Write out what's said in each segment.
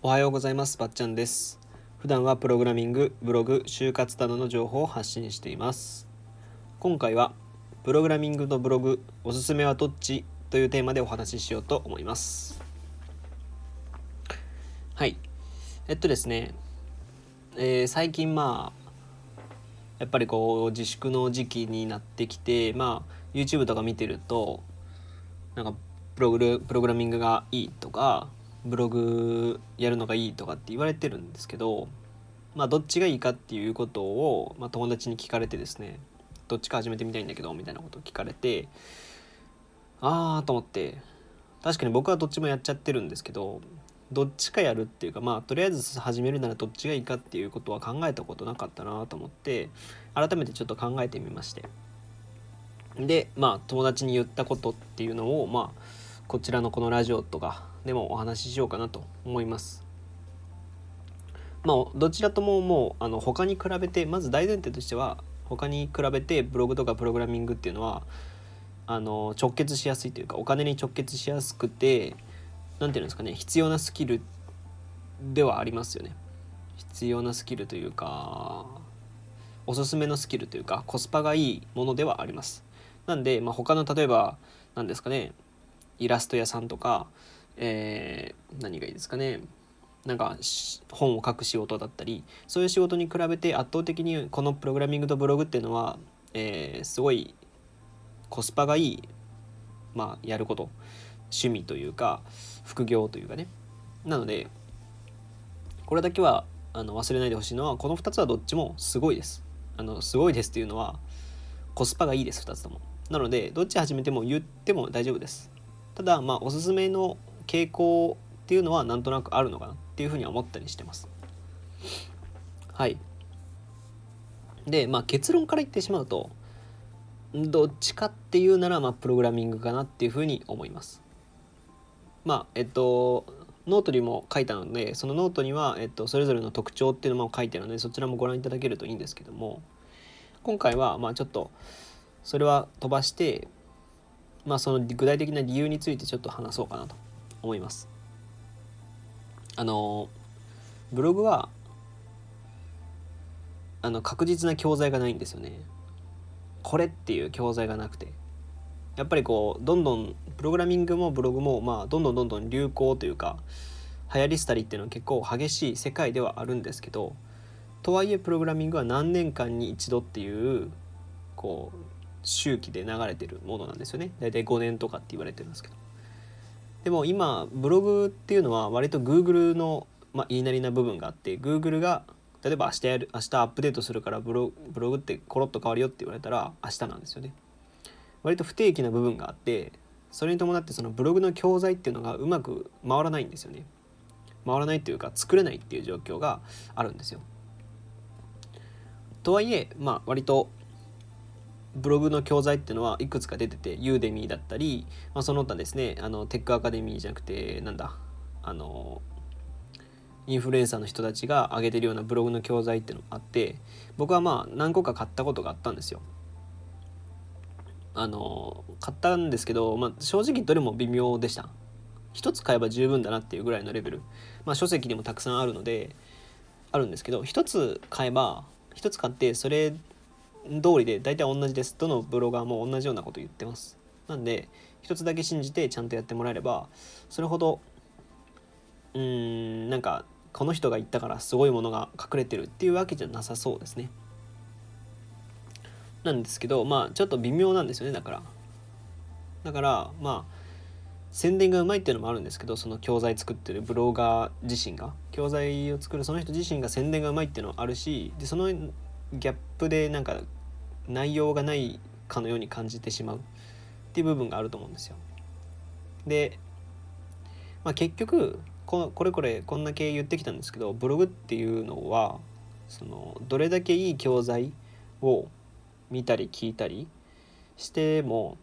おはようございます。ばっちゃんです。普段はプログラミングブログ就活などの情報を発信しています。今回はプログラミングとブログおすすめはどっち？というテーマでお話ししようと思います。はい。えっとですね、えー、最近まあやっぱりこう自粛の時期になってきてまあ YouTube とか見てるとなんかプログプログラミングがいいとかブログやるのがいいとかって言われてるんですけどまあどっちがいいかっていうことを、まあ、友達に聞かれてですねどっちか始めてみたいんだけどみたいなことを聞かれてああと思って確かに僕はどっちもやっちゃってるんですけどどっちかやるっていうかまあとりあえず始めるならどっちがいいかっていうことは考えたことなかったなと思って改めてちょっと考えてみまして。でまあ友達に言ったことっていうのをまあこちらのこのラジオとかでもお話ししようかなと思います。まあどちらとももうあの他に比べてまず大前提としては他に比べてブログとかプログラミングっていうのはあの直結しやすいというかお金に直結しやすくて何て言うんですかね必要なスキルではありますよね。必要なスキルというかおすすめのスキルというかコスパがいいものではあります。なんで、まあ、他の例えば何ですかねイラスト屋さんとかえー、何がいいですかね。なんか本を書く仕事だったりそういう仕事に比べて圧倒的にこのプログラミングとブログっていうのは、えー、すごいコスパがいい、まあ、やること趣味というか副業というかね。なのでこれだけはあの忘れないでほしいのはこの2つはどっちもすごいです。あのすごいですっていうのはコスパがいいです2つとも。なのでどっち始めても言っても大丈夫です。ただまあおすすめの傾向っていうのはなんとなくあるのかなっていうふうには思ったりしてます。はい。で、まあ、結論から言ってしまうとどっちかっていうならまあプログラミングかなっていうふうに思います。まあえっとノートにも書いたのでそのノートには、えっと、それぞれの特徴っていうのも書いてあるのでそちらもご覧いただけるといいんですけども今回はまあちょっとそれは飛ばしてまあその具体的な理由についてちょっと話そうかなと思います。あのブログはあの確実な教材がないんですよね。これっていう教材がなくてやっぱりこうどんどんプログラミングもブログもまあどんどんどんどん流行というか流行り廃りっていうのは結構激しい世界ではあるんですけどとはいえプログラミングは何年間に一度っていうこう周期で流れてるものなんですよね大体5年とかって言われてるんですけどでも今ブログっていうのは割と Google の、まあ、言いなりな部分があって Google が例えば明日やる明日アップデートするからブロブログってコロッと変わるよって言われたら明日なんですよね。割と不定期な部分があってそれに伴ってそのブログの教材っていうのがうまく回らないんですよね。回らないっていうか作れないっていう状況があるんですよ。とはいえまあ割とブログの教材っていうのはいくつか出ててユーデミーだったり、まあ、その他ですねあのテックアカデミーじゃなくてなんだあのインフルエンサーの人たちが上げてるようなブログの教材っていうのがあって僕はまあ何個か買ったことがあったんですよ。あの買ったんですけど、まあ、正直どれも微妙でした。一つ買えば十分だなっていうぐらいのレベル。まあ書籍にもたくさんあるのであるんですけど一つ買えば一つ買ってそれ通りで大体同じです。どのブロガーも同じようなこと言ってます。なんで、一つだけ信じてちゃんとやってもらえれば、それほど、うーん、なんか、この人が言ったからすごいものが隠れてるっていうわけじゃなさそうですね。なんですけど、まあ、ちょっと微妙なんですよね、だから。だから、まあ、宣伝がうまいっていうのもあるんですけどその教材作ってるブロガー自身が教材を作るその人自身が宣伝がうまいっていうのはあるしでそのギャップでなんか内容がないかのように感じてしまうっていう部分があると思うんですよ。で、まあ、結局ここれこれこんだけ言ってきたんですけどブログっていうのはそのどれだけいい教材を見たり聞いたりしても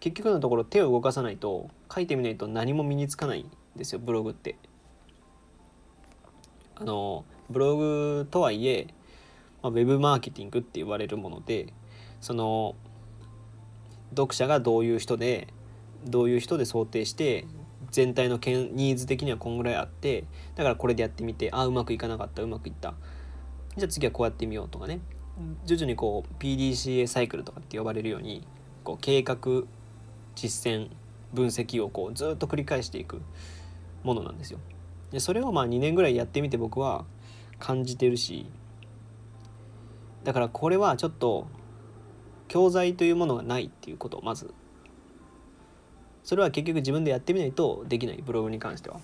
結局のところ手を動かさないと書いてみないと何も身につかないんですよブログって。あのブログとはいえまあ、ウェブマーケティングって言われるものでその読者がどういう人でどういう人で想定して全体のけんニーズ的にはこんぐらいあってだからこれでやってみてあうまくいかなかったうまくいったじゃあ次はこうやってみようとかね徐々にこう PDCA サイクルとかって呼ばれるようにこう計画実践分析をこうずっと繰り返していくものなんですよ。でそれをまあ2年ぐらいやってみて僕は感じてるしだからこれはちょっと教材というものがないっていうことをまず。それは結局自分でやってみないとできないブログに関しては。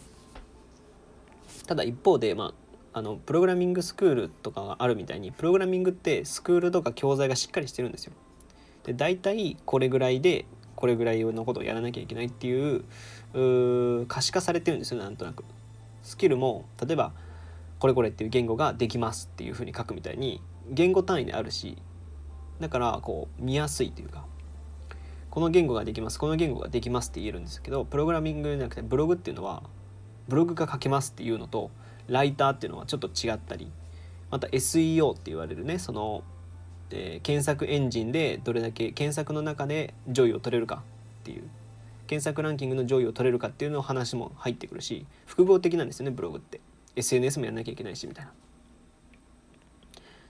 ただ一方でまああのプログラミングスクールとかがあるみたいにプログラミングってスクールとか教材がしっかりしてるんですよ。で大体これぐらいでこれぐらいのことをやらなきゃいけないっていう可視化されてるんですよなんとなく。スキルも例えばこれこれっていう言語ができますっていうふうに書くみたいに言語単位であるしだからこう見やすいというかこの言語ができますこの言語ができますって言えるんですけどプログラミングじゃなくてブログっていうのはブログが書けますっていうのとライターっていうのはちょっと違ったりまた SEO って言われるねその、えー、検索エンジンでどれだけ検索の中で上位を取れるかっていう検索ランキングの上位を取れるかっていうの話も入ってくるし複合的なんですよねブログって。SNS もやんなきゃいけないしみたいな。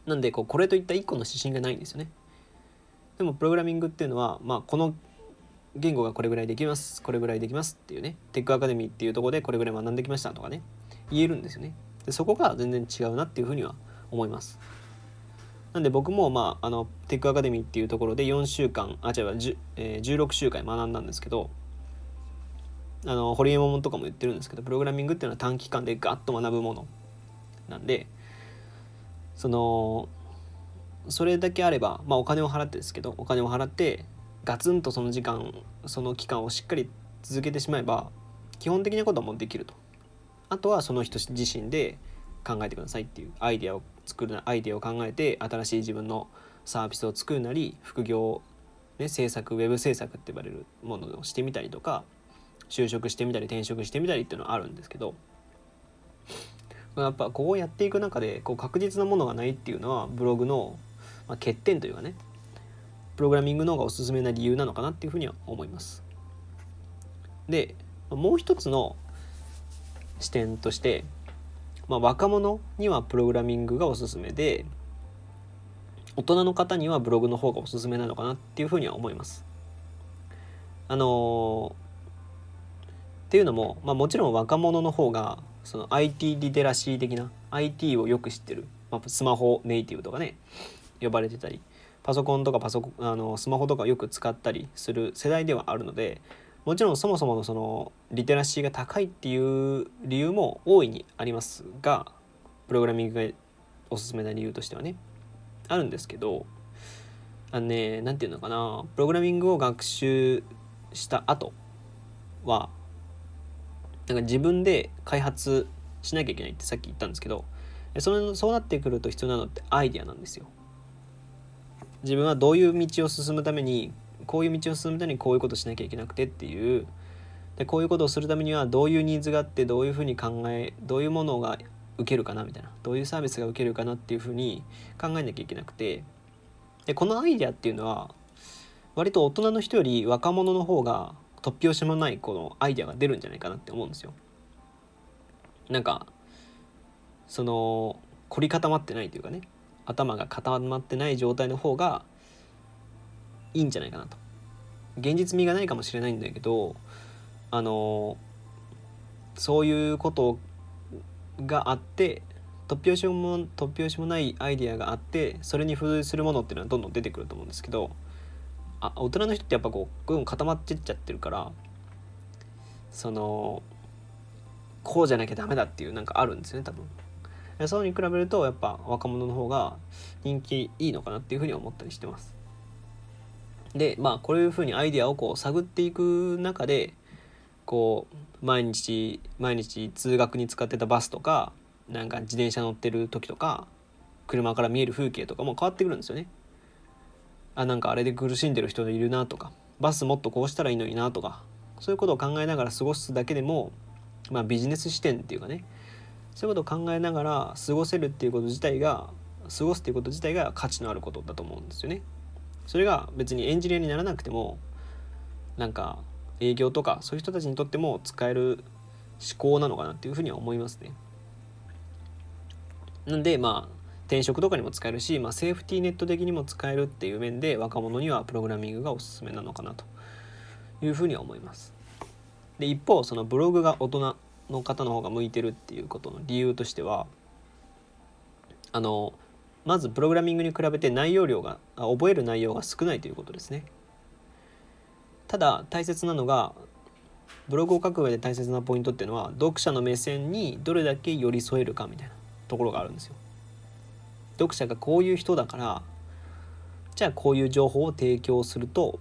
なんでこうこれといった一個の指針がないんですよね。でもプログラミングっていうのは、まあ、この言語がこれぐらいできますこれぐらいできますっていうねテックアカデミーっていうとこでこれぐらい学んできましたとかね言えるんですよね。でそこが全然違うなっていうふうには思います。なんで僕もまああのテックアカデミーっていうところで4週間あ違う10、えー、16週間学んだんですけどあの堀江門とかも言ってるんですけどプログラミングっていうのは短期間でガッと学ぶものなんでそのそれだけあれば、まあ、お金を払ってですけどお金を払ってガツンとその時間その期間をしっかり続けてしまえば基本的なことはもうできると。あとはその人自身で考えてくださいっていうアイデアを作るアイデアを考えて新しい自分のサービスを作るなり副業、ね、制作ウェブ制作って呼ばれるものをしてみたりとか就職してみたり転職してみたりっていうのはあるんですけどやっぱここをやっていく中でこう確実なものがないっていうのはブログのまあ、欠点というかねプログラミングの方がおすすめな理由なのかなっていうふうには思います。でもう一つの視点として、まあ、若者にはプログラミングがおすすめで大人の方にはブログの方がおすすめなのかなっていうふうには思います。あのー、っていうのも、まあ、もちろん若者の方がその IT リテラシー的な IT をよく知ってる、まあ、スマホネイティブとかね呼ばれてたりパソコンとかパソコンあのスマホとかよく使ったりする世代ではあるのでもちろんそもそものそのリテラシーが高いっていう理由も大いにありますがプログラミングがおすすめな理由としてはねあるんですけどあのね何て言うのかなプログラミングを学習した後はなんか自分で開発しなきゃいけないってさっき言ったんですけどそのそうなってくると必要なのってアイデアなんですよ。自分はどういう道を進むためにこういう道を進むためにこういうことしなきゃいけなくてっていうでこういうことをするためにはどういうニーズがあってどういうふうに考えどういうものが受けるかなみたいなどういうサービスが受けるかなっていうふうに考えなきゃいけなくてでこのアイデアっていうのは割と大人の人より若者の方が突拍子もないこのアイデアが出るんじゃないかなって思うんですよ。なんかその凝り固まってないというかね頭が固まってない状態の方がいいんじゃないかなと。現実味がないかもしれないんだけどあのそういうことがあって突拍子も突拍子もないアイデアがあってそれに付随するものっていうのはどんどん出てくると思うんですけどあ大人の人ってやっぱこうこう固まってっちゃってるからそのこうじゃなきゃダメだっていうなんかあるんですよね多分。そうに比べるとやっぱ若者の方が人気いいのかなっていうふうに思ったりしてます。でまあこういうふうにアイデアをこう探っていく中でこう毎日毎日通学に使ってたバスとかなんか自転車乗ってる時とか車から見える風景とかも変わってくるんですよね。あなんかあれで苦しんでる人いるなとかバスもっとこうしたらいいのになとかそういうことを考えながら過ごすだけでもまあビジネス視点っていうかねそういうことを考えながら過ごせるっていうこと自体が過ごすっていうこと自体が価値のあることだと思うんですよね。それが別にエンジニアにならなくてもなんか営業とかそういう人たちにとっても使える思考なのかなっていうふうには思いますね。なんでまあ転職とかにも使えるし、まあ、セーフティーネット的にも使えるっていう面で若者にはプログラミングがおすすめなのかなというふうには思います。で一方そのブログが大人の方の方が向いてるっていうことの理由としてはあのまずプログラミングに比べて内容量が覚える内容が少ないということですね。ただ大切なのがブログを書く上で大切なポイントっていうのは読者の目線にどれだけ寄り添えるかみたいなところがあるんですよ。読者がこういう人だからじゃあこういう情報を提供すると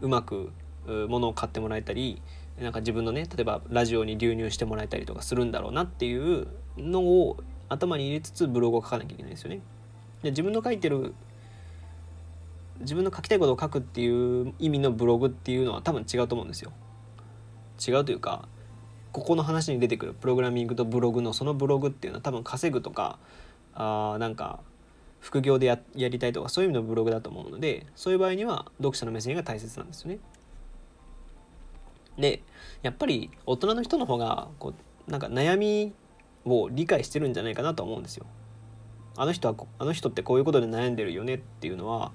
うまく物を買ってもらえたりなんか自分のね例えばラジオに流入してもらえたりとかするんだろうなっていうのを頭に入れつつブログを書かなきゃいけないですよね。で自分の書いてる自分の書きたいことを書くっていう意味のブログっていうのは多分違うと思うんですよ。違うというかここの話に出てくるプログラミングとブログのそのブログっていうのは多分稼ぐとかあなんか副業でややりたいとかそういう意味のブログだと思うのでそういう場合には読者の目線が大切なんですよね。でやっぱり大人の人の方がこうなんか悩みを理解してるんじゃないかなと思うんですよ。あの人はあの人ってこういうことで悩んでるよねっていうのは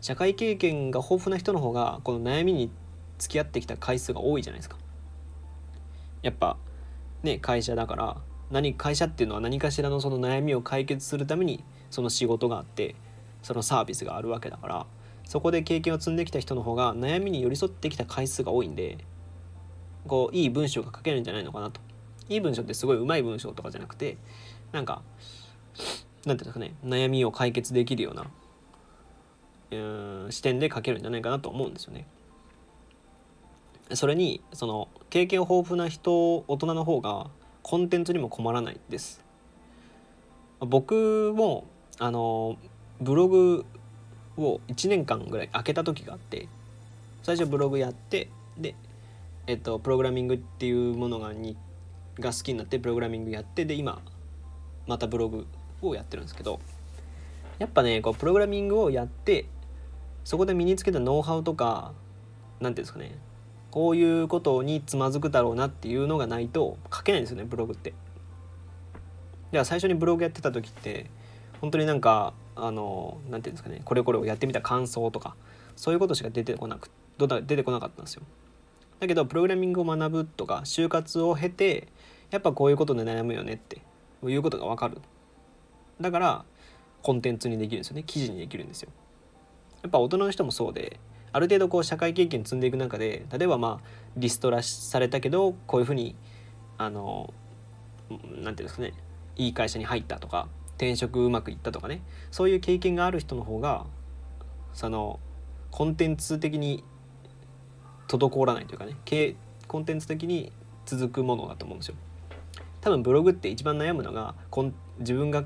社会経験が豊富な人の方がこの悩みに付き合ってきた回数が多いじゃないですか。やっぱね会社だから何会社っていうのは何かしらのその悩みを解決するためにその仕事があってそのサービスがあるわけだからそこで経験を積んできた人の方が悩みに寄り添ってきた回数が多いんでこういい文章が書けるんじゃないのかなといい文章ってすごいうまい文章とかじゃなくてなんかなんていうんですかね悩みを解決できるようなうん視点で書けるんじゃないかなと思うんですよね。それにその経験豊富な人大人の方がコンテンツにも困らないです。僕もあのブログを1年間ぐらい開けた時があって最初ブログやってでえっとプログラミングっていうものがにが好きになってプログラミングやってで今またブログをやってるんですけどやっぱねこうプログラミングをやってそこで身につけたノウハウとか何ていうんですかねこういうことにつまずくだろうなっていうのがないと書けないんですよねブログって。では最初にブログやってた時って本当になんかあの何て言うんですかねこれこれをやってみた感想とかそういうことしか出てこなく出てこなかったんですよ。だけどプログラミングを学ぶとか就活を経てやっぱこういうことで悩むよねっていうことが分かるだからコンテンツにできるんですよね記事にできるんですよやっぱ大人の人もそうである程度こう社会経験積んでいく中で例えばまあリストラされたけどこういうふうにあの何て言うんですかねいい会社に入ったとか転職うまくいったとかねそういう経験がある人の方がそのコンテンツ的に滞らないというかねコンテンツ的に続くものだと思うんですよ。多分ブログって一番悩むのが自分が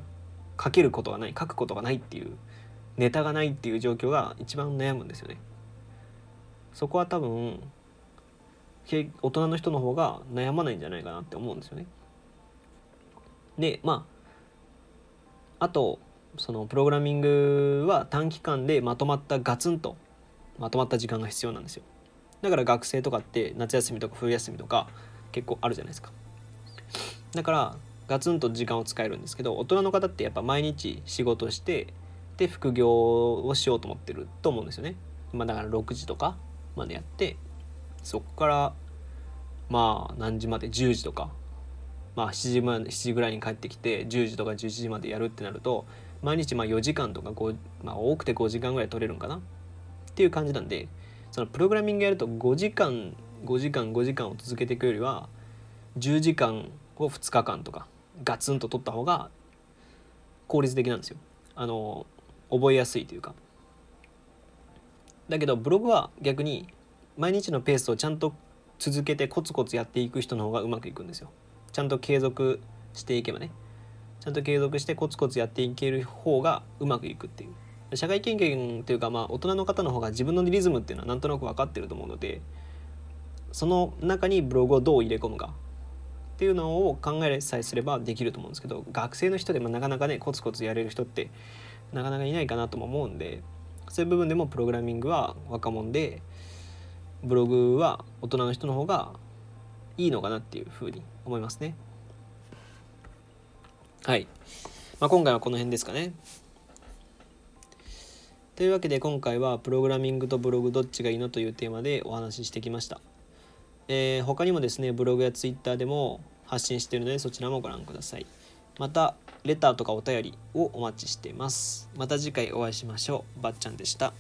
書けることがない書くことがないっていうネタがないっていう状況が一番悩むんですよね。そこは多分大人の人の方が悩まないんじゃないかなって思うんですよね。でまああとそのプログラミングは短期間でまとまったガツンとまとまった時間が必要なんですよ。だから学生とかって夏休みとか冬休みとか結構あるじゃないですかだからガツンと時間を使えるんですけど大人の方ってやっぱ毎日仕事してで副業をしようと思ってると思うんですよねまあだから6時とかまでやってそこからまあ何時まで10時とかまあ7時ま7時ぐらいに帰ってきて10時とか11時までやるってなると毎日まあ4時間とか5、まあ、多くて5時間ぐらい取れるんかな？っていう感じなんでそのプログラミングやると5時間5時間5時間を続けていくよりは10時間を2日間とかガツンと取った方が効率的なんですよ。あの覚えやすいというか。だけどブログは逆に毎日のペースをちゃんと続けてコツコツやっていく人の方がうまくいくんですよ。ちゃんと継続していけばね。ちゃんと継続してコツコツやっていける方がうまくいくっていう。社会経験というかまあ大人の方の方が自分のリズムっていうのはなんとなく分かってると思うのでその中にブログをどう入れ込むかっていうのを考えさえすればできると思うんですけど学生の人でもなかなかねコツコツやれる人ってなかなかいないかなとも思うんでそういう部分でもプログラミングは若者でブログは大人の人の方がいいのかなっていうふうに思いますね。はい、まあ、今回はこの辺ですかね。というわけで今回はプログラミングとブログどっちがいいのというテーマでお話ししてきました、えー、他にもですねブログやツイッターでも発信しているのでそちらもご覧ください。またレターとかお便りをお待ちしています。また次回お会いしましょう。ばっちゃんでした。